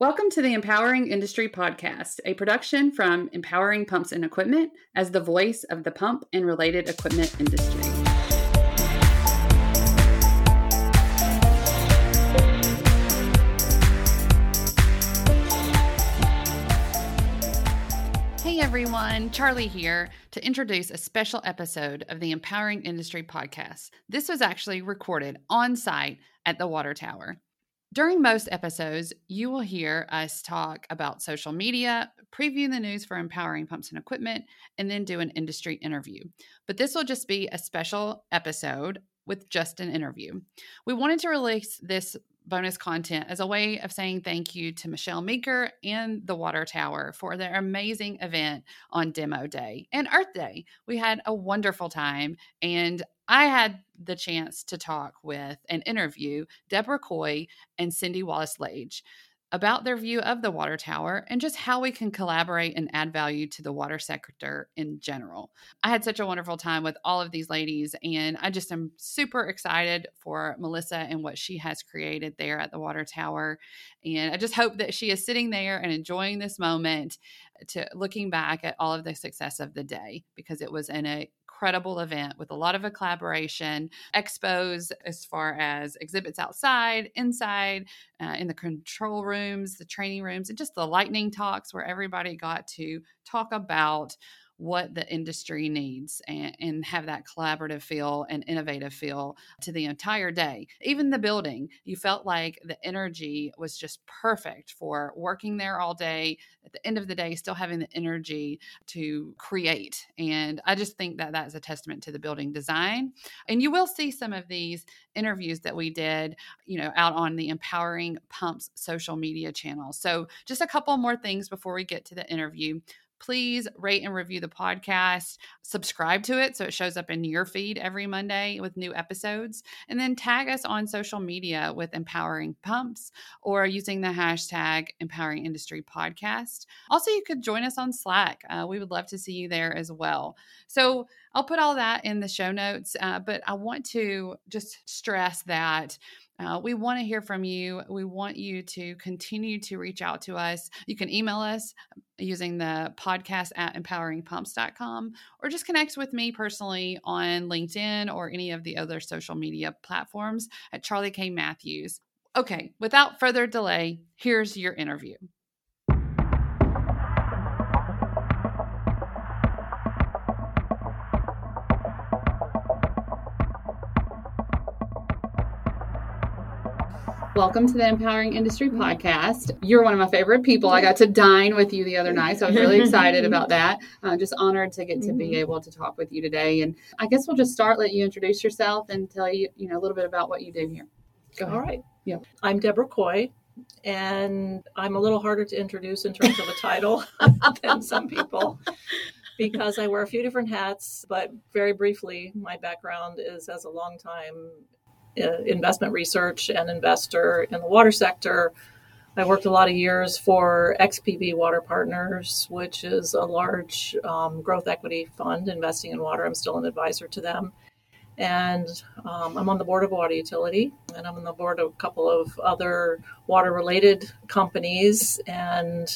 Welcome to the Empowering Industry Podcast, a production from Empowering Pumps and Equipment as the voice of the pump and related equipment industry. Hey everyone, Charlie here to introduce a special episode of the Empowering Industry Podcast. This was actually recorded on site at the Water Tower. During most episodes, you will hear us talk about social media, preview the news for empowering pumps and equipment, and then do an industry interview. But this will just be a special episode with just an interview. We wanted to release this bonus content as a way of saying thank you to Melissa Meeker and the Water Tower for their amazing event on Demo Day and Earth Day. We had a wonderful time, and I had the chance to talk with and interview Debra Coy and Cindy Wallace Lage about their view of the water tower and just how we can collaborate and add value to the water sector in general. I had such a wonderful time with all of these ladies, and I just am super excited for Melissa and what she has created there at the water tower. And I just hope that she is sitting there and enjoying this moment to looking back at all of the success of the day because it was in a incredible event with a lot of a collaboration, expos as far as exhibits outside, inside, uh, in the control rooms, the training rooms, and just the lightning talks where everybody got to talk about what the industry needs and, and, have that collaborative feel and innovative feel to the entire day. Even the building, you felt like the energy was just perfect for working there all day. At the end of the day, still having the energy to create. And I just think that that's a testament to the building design. And you will see some of these interviews that we did, you know, out on the Empowering Pumps social media channel. So just a couple more things before we get to the interview please rate and review the podcast, subscribe to it so it shows up in your feed every Monday with new episodes, and then tag us on social media with Empowering Pumps or using the hashtag Empowering Industry Podcast. Also, you could join us on Slack. Uh, we would love to see you there as well. So, I'll put all that in the show notes, uh, but I want to just stress that uh, we want to hear from you. We want you to continue to reach out to us. You can email us using the podcast at empoweringpumps.com or just connect with me personally on LinkedIn or any of the other social media platforms at Charlie K. Matthews. Okay, without further delay, here's your interview. Welcome to the Empowering Industry Podcast. You're one of my favorite people. I got to dine with you the other night, so I was really excited about that. I'm uh, just honored to get to be mm-hmm. able to talk with you today. And I guess we'll just start, let you introduce yourself and tell you, you know, a little bit about what you do here. Go All right. Yeah. I'm Debra Coy, and I'm a little harder to introduce in terms of a title than some people because I wear a few different hats. But very briefly, my background is as a long time uh, investment research and investor in the water sector. I worked a lot of years for XPV Water Partners, which is a large um, growth equity fund investing in water. I'm still an advisor to them. And um, I'm on the board of a water utility, and I'm on the board of a couple of other water related companies. And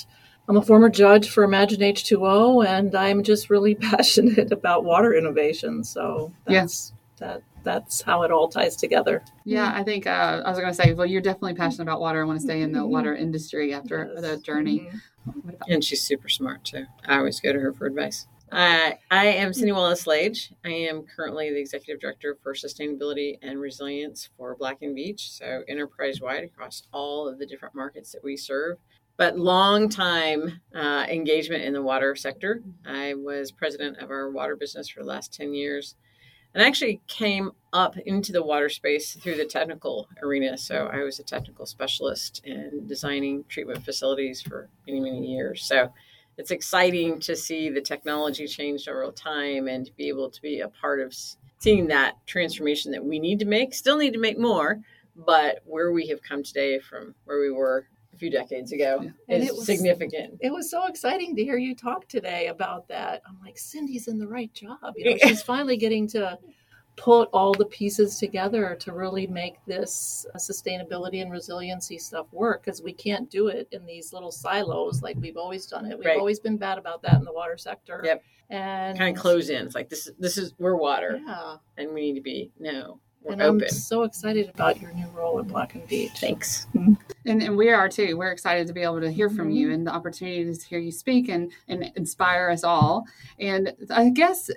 I'm a former judge for Imagine H2O, and I'm just really passionate about water innovation. So that's yeah. that that's how it all ties together. Yeah, I think uh, I was going to say, well, you're definitely passionate about water. I want to stay in the mm-hmm. water industry after yes. the journey. Mm-hmm. And she's super smart too. I always go to her for advice. Uh, I am Cindy Wallace Lage. I am currently the executive director for sustainability and resilience for Black and Veatch, so enterprise wide across all of the different markets that we serve. But long time uh, engagement in the water sector. I was president of our water business for the last 10 years and I actually came up into the water space through the technical arena. So I was a technical specialist in designing treatment facilities for many, many years. So it's exciting to see the technology change over time and to be able to be a part of seeing that transformation that we need to make. Still need to make more, but where we have come today from where we were few decades ago yeah. is it was, significant. It was so exciting to hear you talk today about that. I'm like, Cindy's in the right job. You know, she's finally getting to put all the pieces together to really make this uh, sustainability and resiliency stuff work because we can't do it in these little silos like we've always done it. We've Right. always been bad about that in the water sector. Yep. And kind of close in. It's like this is this is we're water, Yeah. and we need to be no, we're And open. I'm so excited about your new role at Black and Veatch. Thanks. And, and we are too. We're excited to be able to hear from Mm-hmm. you and the opportunity to hear you speak and, and inspire us all. And I guess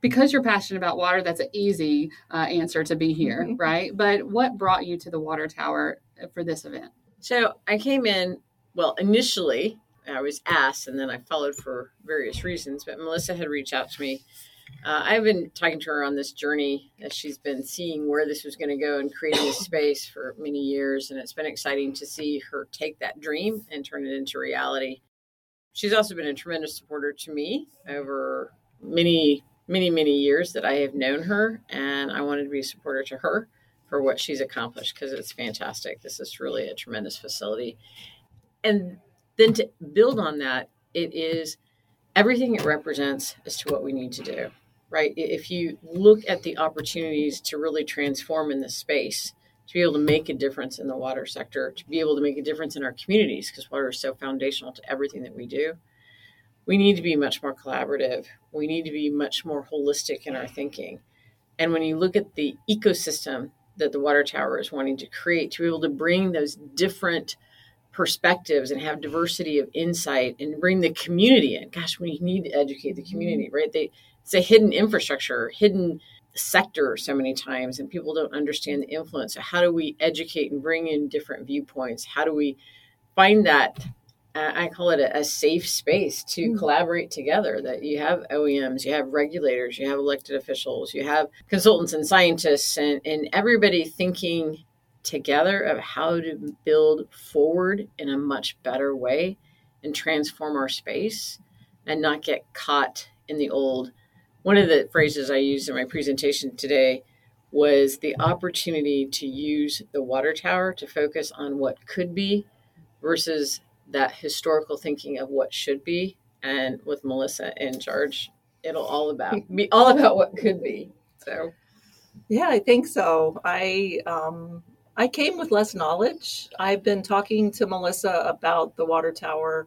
because you're passionate about water, that's an easy uh, answer to be here, Mhm. right? But what brought you to the water tower for this event? So I came in. Well, initially I was asked, and then I followed for various reasons. But Melissa had reached out to me. Uh, I've been talking to her on this journey as she's been seeing where this was going to go and creating this space for many years, and it's been exciting to see her take that dream and turn it into reality. She's also been a tremendous supporter to me over many, many, many years that I have known her, and I wanted to be a supporter to her for what she's accomplished because it's fantastic. This is really a tremendous facility. And then to build on that, it is everything it represents as to what we need to do, right? If you look at the opportunities to really transform in this space, to be able to make a difference in the water sector, to be able to make a difference in our communities, because water is so foundational to everything that we do, we need to be much more collaborative. We need to be much more holistic in our thinking. And when you look at the ecosystem that the water tower is wanting to create, to be able to bring those different perspectives and have diversity of insight and bring the community in. Gosh, we need to educate the community, right? They it's a hidden infrastructure, hidden sector so many times, and people don't understand the influence. So how do we educate and bring in different viewpoints? How do we find that? Uh, I call it a, a safe space to Mm. collaborate together. That you have OEMs, you have regulators, you have elected officials, you have consultants and scientists, and, and everybody thinking together of how to build forward in a much better way and transform our space and not get caught in the old. One of the phrases I used in my presentation today was the opportunity to use the water tower to focus on what could be versus that historical thinking of what should be. And with Melissa in charge, it'll all about be all about what could be. So Yeah, I think so. I um, I came with less knowledge. I've been talking to Melissa about the water tower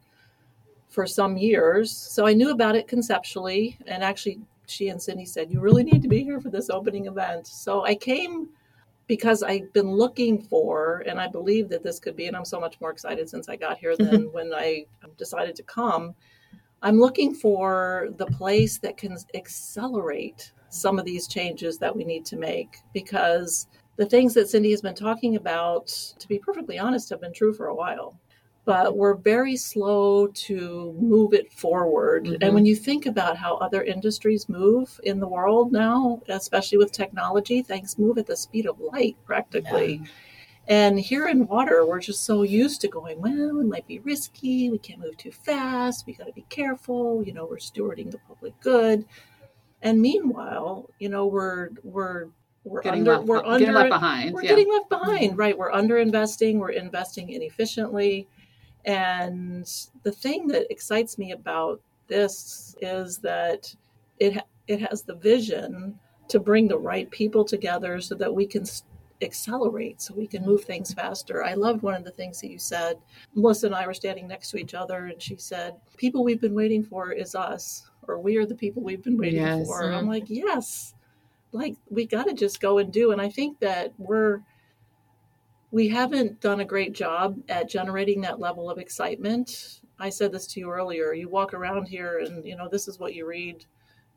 for some years, so I knew about it conceptually. And actually, she and Cindy said, "You really need to be here for this opening event." So I came because I've been looking for, and I believe that this could be, and I'm so much more excited since I got here mm-hmm. than when I decided to come. I'm looking for the place that can accelerate some of these changes that we need to make because the things that Cindy has been talking about, to be perfectly honest, have been true for a while. But we're very slow to move it forward. Mhm. And when you think about how other industries move in the world now, especially with technology, things move at the speed of light practically. And here in water, we're just so used to going, well, it might be risky. We can't move too fast. We got to be careful. You know, we're stewarding the public good. And meanwhile, you know, we're we're we're Getting, under left, we're getting under left behind. we're yeah. getting left behind, mm-hmm. right? We're under investing. We're investing inefficiently. And the thing that excites me about this is that it it has the vision to bring the right people together so that we can accelerate, so we can move things faster. I loved one of the things that you said. Melissa and I were standing next to each other, and she said, "People we've been waiting for is us, or we are the people we've been waiting Yes. for." Mm-hmm. I'm like, yes, like we got to just go and do. And I think that we're we haven't done a great job at generating that level of excitement. I said this to you earlier. You walk around here and you know this is what you read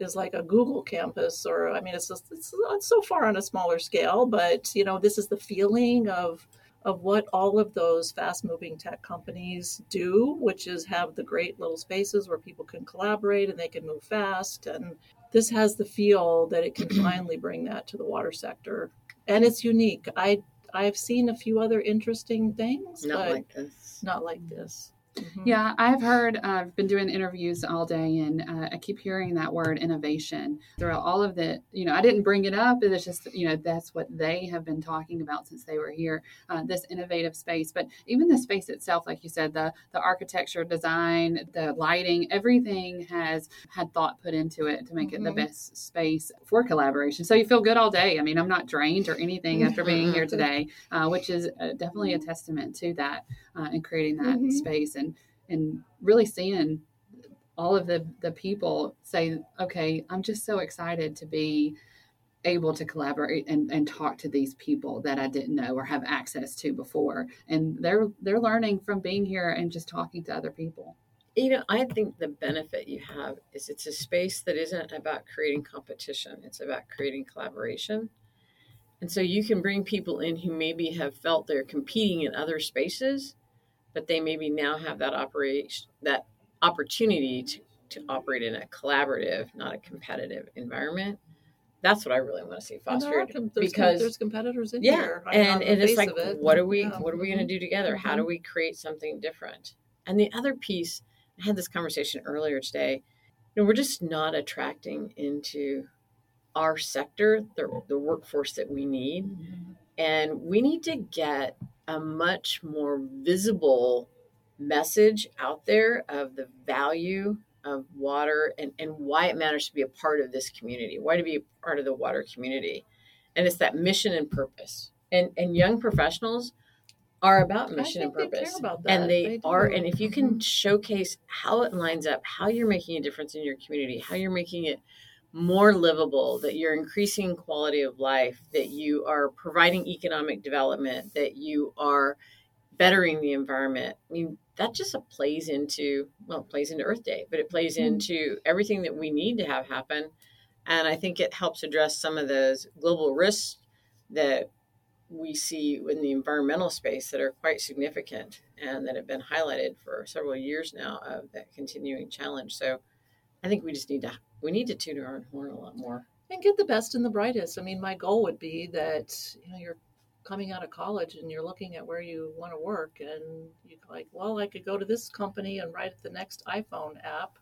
is like a Google campus or I mean it's just, it's not so far on a smaller scale, but you know this is the feeling of of what all of those fast moving tech companies do, which is have the great little spaces where people can collaborate and they can move fast and this has the feel that it can finally bring that to the water sector and it's unique. I I've seen a few other interesting things, not but like this. not like this. Mhm. Yeah, I've heard, uh, I've been doing interviews all day and uh, I keep hearing that word innovation throughout all of the, you know, I didn't bring it up. It's just, you know, that's what they have been talking about since they were here, uh, this innovative space. But even the space itself, like you said, the, the architecture, design, the lighting, everything has had thought put into it to make it the Mhm. best space for collaboration. So you feel good all day. I mean, I'm not drained or anything after being here today, uh, which is uh, definitely a testament to that uh, and creating that Mhm. space and and really seeing all of the the people say okay i'm just so excited to be able to collaborate and, and talk to these people that i didn't know or have access to before. And they're they're learning from being here and just talking to other people. You know, I think the benefit you have is it's a space that isn't about creating competition, it's about creating collaboration. And so you can bring people in who maybe have felt they're competing in other spaces, but they maybe now have that operation that opportunity to, to operate in a collaborative, not a competitive environment. That's what I really want to see And there are fostered. com- there's, because- there's competitors in yeah here. On and, and it's like it. what are we Yeah. what are we going to mm-hmm. do together how do mm-hmm. we create something different and the other piece i had this conversation earlier today you know, we're just not attracting into our sector the, the workforce that we need mm-hmm. and we need to get a much more visible message out there of the value of water and, and why it matters to be a part of this community, why to be a part of the water community. And it's that mission and purpose. And and young professionals are about mission and they purpose. that. And they, They are and if you can mm-hmm. showcase how it lines up, how you're making a difference in your community, how you're making it more livable, that you're increasing quality of life, that you are providing economic development, that you are bettering the environment. I mean, that just plays into well, it plays into Earth Day, but it plays Mhm. into everything that we need to have happen. And I think it helps address some of those global risks that we see in the environmental space that are quite significant and that have been highlighted for several years now of that continuing challenge. So I think we just need to we need to tune our horn a lot more. and get the best and the brightest. I mean, my goal would be that you know you're coming out of college and you're looking at where you want to work, and you're like, well, I could go to this company and write the next iPhone app,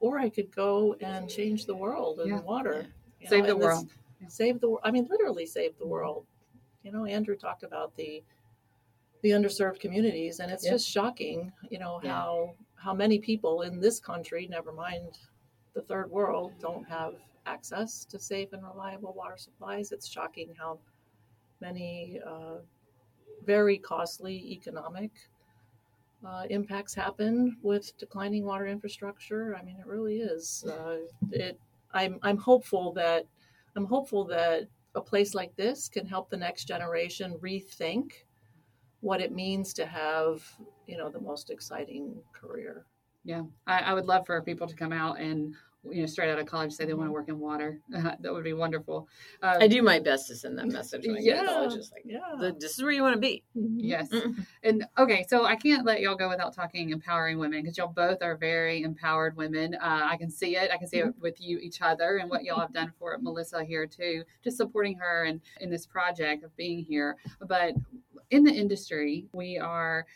or I could go and change the world in Yeah. water. You save know, the and this- world Save the. wor- I mean, literally save the world. You know, Andrew talked about the the underserved communities, and it's Yeah. just shocking. You know Yeah. how how many people in this country, never mind the third world, don't have access to safe and reliable water supplies. It's shocking how many uh, very costly economic uh, impacts happen with declining water infrastructure. I mean, it really is. Uh, it. I'm. I'm hopeful that. I'm hopeful that a place like this can help the next generation rethink what it means to have, you know, the most exciting career. Yeah, I, I would love for people to come out and you know straight out of college say they want to work in water. that would be wonderful. Uh, I do my best to send that message when I get to Yeah. college. It's like Yeah. this is where you want to be. Mhm. Yes. Mm. And okay, so I can't let y'all go without talking empowering women because y'all both are very empowered women. Uh, I can see it. I can see it with you, each other, and what y'all have done for Melissa here too, just supporting her and in this project of being here. But in the industry, we are.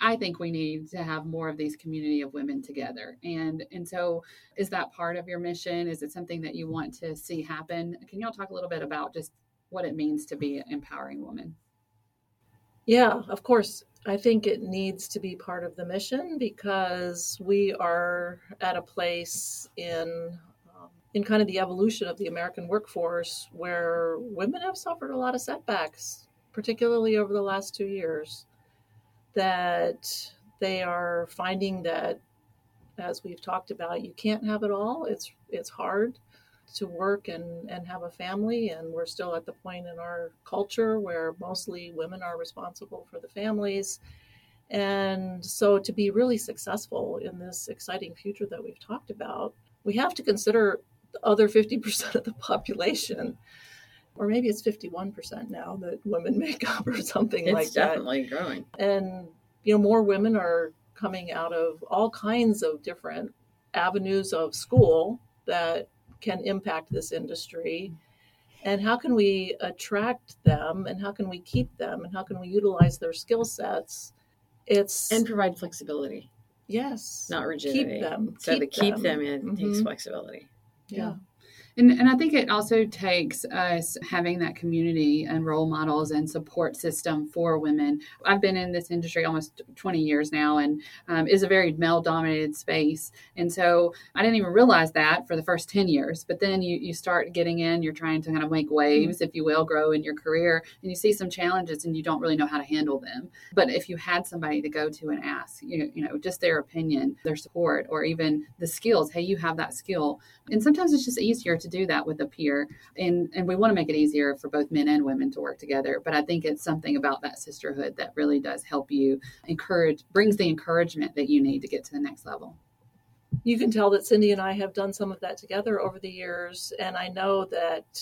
I think we need to have more of these community of women together, and and so is that part of your mission? Is it something that you want to see happen? Can y'all talk a little bit about just what it means to be an empowering woman? Yeah, of course. I think it needs to be part of the mission because we are at a place in um, in kind of the evolution of the American workforce where women have suffered a lot of setbacks, particularly over the last two years. That they are finding that, as we've talked about, you can't have it all. It's it's hard to work and, and have a family and we're still at the point in our culture where mostly women are responsible for the families and so to be really successful in this exciting future that we've talked about we have to consider the other 50% of the population or maybe it's 51% now that women make up or something It's like that It's definitely growing. and you know more women are coming out of all kinds of different avenues of school that can impact this industry and how can we attract them and how can we keep them and how can we utilize their skill sets it's And provide flexibility. Yes. not rigidity. Keep them. So to keep them. them in takes Mhm. flexibility. Yeah. And, and I think it also takes us having that community and role models and support system for women. I've been in this industry almost 20 years now and um, is a very male dominated space. And so I didn't even realize that for the first 10 years. But then you, you start getting in, you're trying to kind of make waves, if you will, grow in your career, and you see some challenges and you don't really know how to handle them. But if you had somebody to go to and ask, you, you know, just their opinion, their support, or even the skills, hey, you have that skill. And sometimes it's just easier to do that with a peer. And, and we want to make it easier for both men and women to work together. But I think it's something about that sisterhood that really does help you encourage, brings the encouragement that you need to get to the next level. you can tell that Cindy and I have done some of that together over the years, and I know that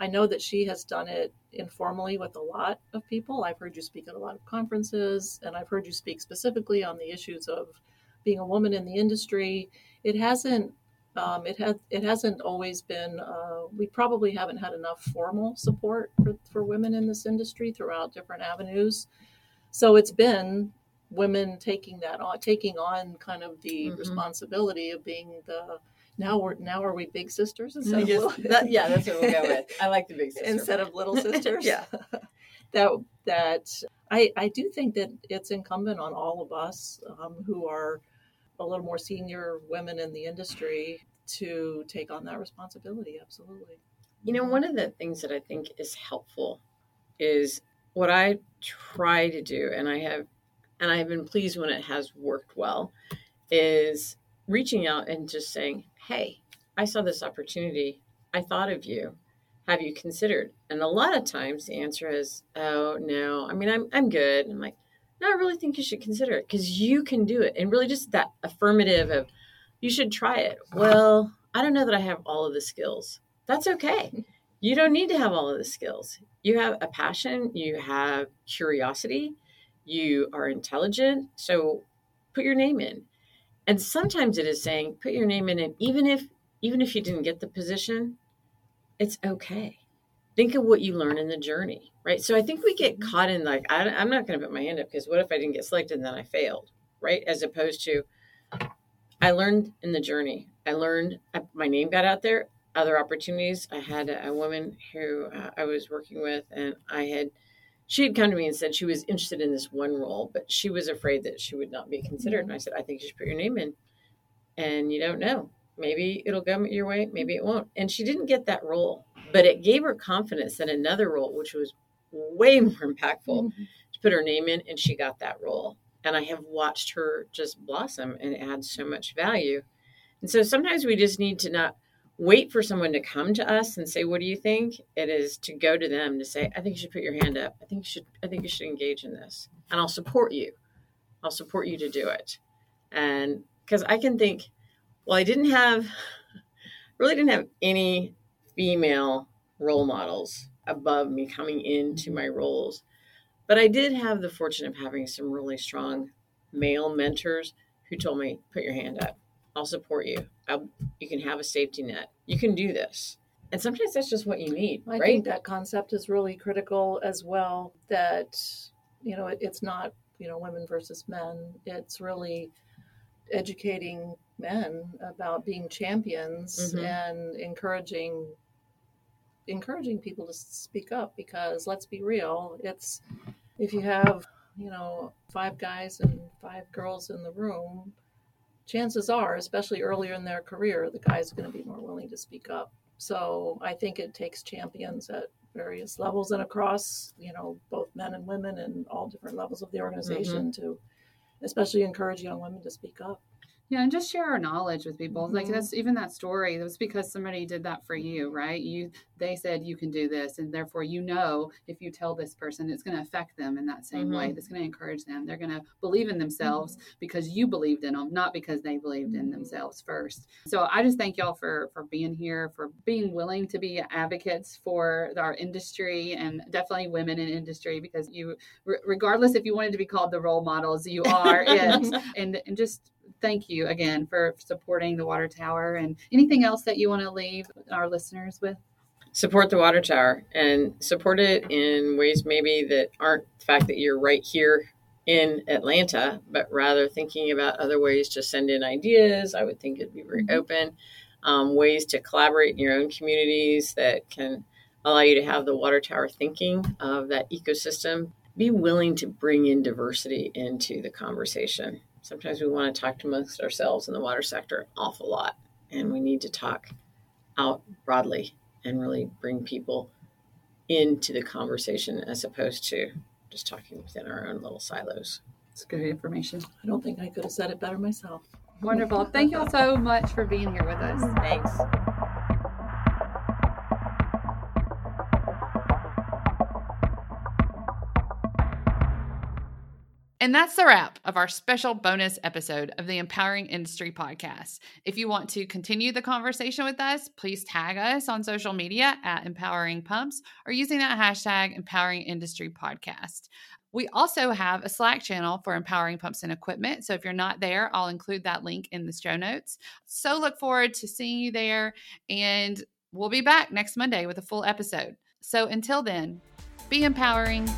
I know that she has done it informally with a lot of people. I've heard you speak at a lot of conferences, and I've heard you speak specifically on the issues of being a woman in the industry. It hasn't. Um, it has. It hasn't always been. Uh, we probably haven't had enough formal support for, for women in this industry throughout different avenues. So it's been women taking that on, taking on kind of the Mhm. responsibility of being the now we're now are we big sisters instead I of little, that- yeah, that's what we'll go with. I like the big sister. instead of little sisters. Yeah. that that I I do think that it's incumbent on all of us um, who are a little more senior women in the industry to take on that responsibility. Absolutely. You know, one of the things that I think is helpful is what I try to do, and I have, and I've been pleased when it has worked well, is reaching out and just saying, "Hey, I saw this opportunity. I thought of you. Have you considered?" And a lot of times the answer is, "Oh no. I mean, I'm I'm good." I'm like, "No, I really think you should consider it because you can do it." And really, just that affirmative of, "You should try it." Well, I don't know that I have all of the skills. That's okay. You don't need to have all of the skills. You have a passion, you have curiosity, you are intelligent. So put your name in. And sometimes it is saying put your name in and even if even if you didn't get the position, it's okay. Think of what you learn in the journey, right? So I think we get caught in like I, I'm not going to put my hand up because what if I didn't get selected and then I failed, right? As opposed to I learned in the journey. I learned I, my name got out there other opportunities. I had a, a woman who uh, I was working with, and I had she had come to me and said she was interested in this one role, but she was afraid that she would not be considered. And I said, I think you should put your name in, and you don't know. Maybe it'll come your way, maybe it won't. And she didn't get that role, but it gave her confidence in another role, which was way more impactful, mm-hmm. to put her name in, and she got that role. And I have watched her just blossom and add so much value. And so sometimes we just need to not wait for someone to come to us and say, "What do you think?" It is to go to them to say, "I think you should put your hand up. I think you should. I think you should engage in this, and I'll support you. I'll support you to do it." And because I can think, well, I didn't have, really didn't have any female role models above me coming into my roles, but I did have the fortune of having some really strong male mentors who told me, "Put your hand up. I'll support you. I'll, you can have a safety net. You can do this." And sometimes that's just what you need, I right? think that concept is really critical as well. That you know, it, it's not you know women versus men. It's really educating men about being champions Mhm. and encouraging encouraging people to speak up because let's be real it's if you have you know five guys and five girls in the room chances are especially earlier in their career the guy's are going to be more willing to speak up so I think it takes champions at various levels and across, you know, both men and women and all different levels of the organization to especially encourage young women to speak up. Yeah, and just share our knowledge with people. Like Mhm. that's even that story. It was because somebody did that for you, right? You they said you can do this, and therefore you know if you tell this person, it's going to affect them in that same way. Mhm. That's going to encourage them. They're going to believe in themselves because you believed in them, not because they believed in Mhm. themselves first. So I just thank y'all for for being here, for being willing to be advocates for our industry and definitely women in industry because you, re- regardless if you wanted to be called the role models, you are it. And and just thank you again for supporting the water tower and anything else that you want to leave our listeners with support the water tower and support it in ways maybe that aren't the fact that you're right here in Atlanta, but rather thinking about other ways to send in ideas. I would think it'd be very mm-hmm. open. Um, ways to collaborate in your own communities that can allow you to have the water tower thinking of that ecosystem. Be willing to bring in diversity into the conversation. Sometimes we want to talk amongst ourselves in the water sector an awful lot, and we need to talk out broadly and really bring people into the conversation as opposed to just talking within our own little silos. It's good information. I don't think I could have said it better myself. Wonderful. Thank you all so much for being here with us. Thanks. And that's the wrap of our special bonus episode of the Empowering Industry podcast. If you want to continue the conversation with us, please tag us on social media at Empowering Pumps or using that hashtag Empowering Industry Podcast. We also have a Slack channel for empowering pumps and equipment. So if you're not there, I'll include that link in the show notes. So look forward to seeing you there. And we'll be back next Monday with a full episode. So until then, be empowering,